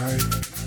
I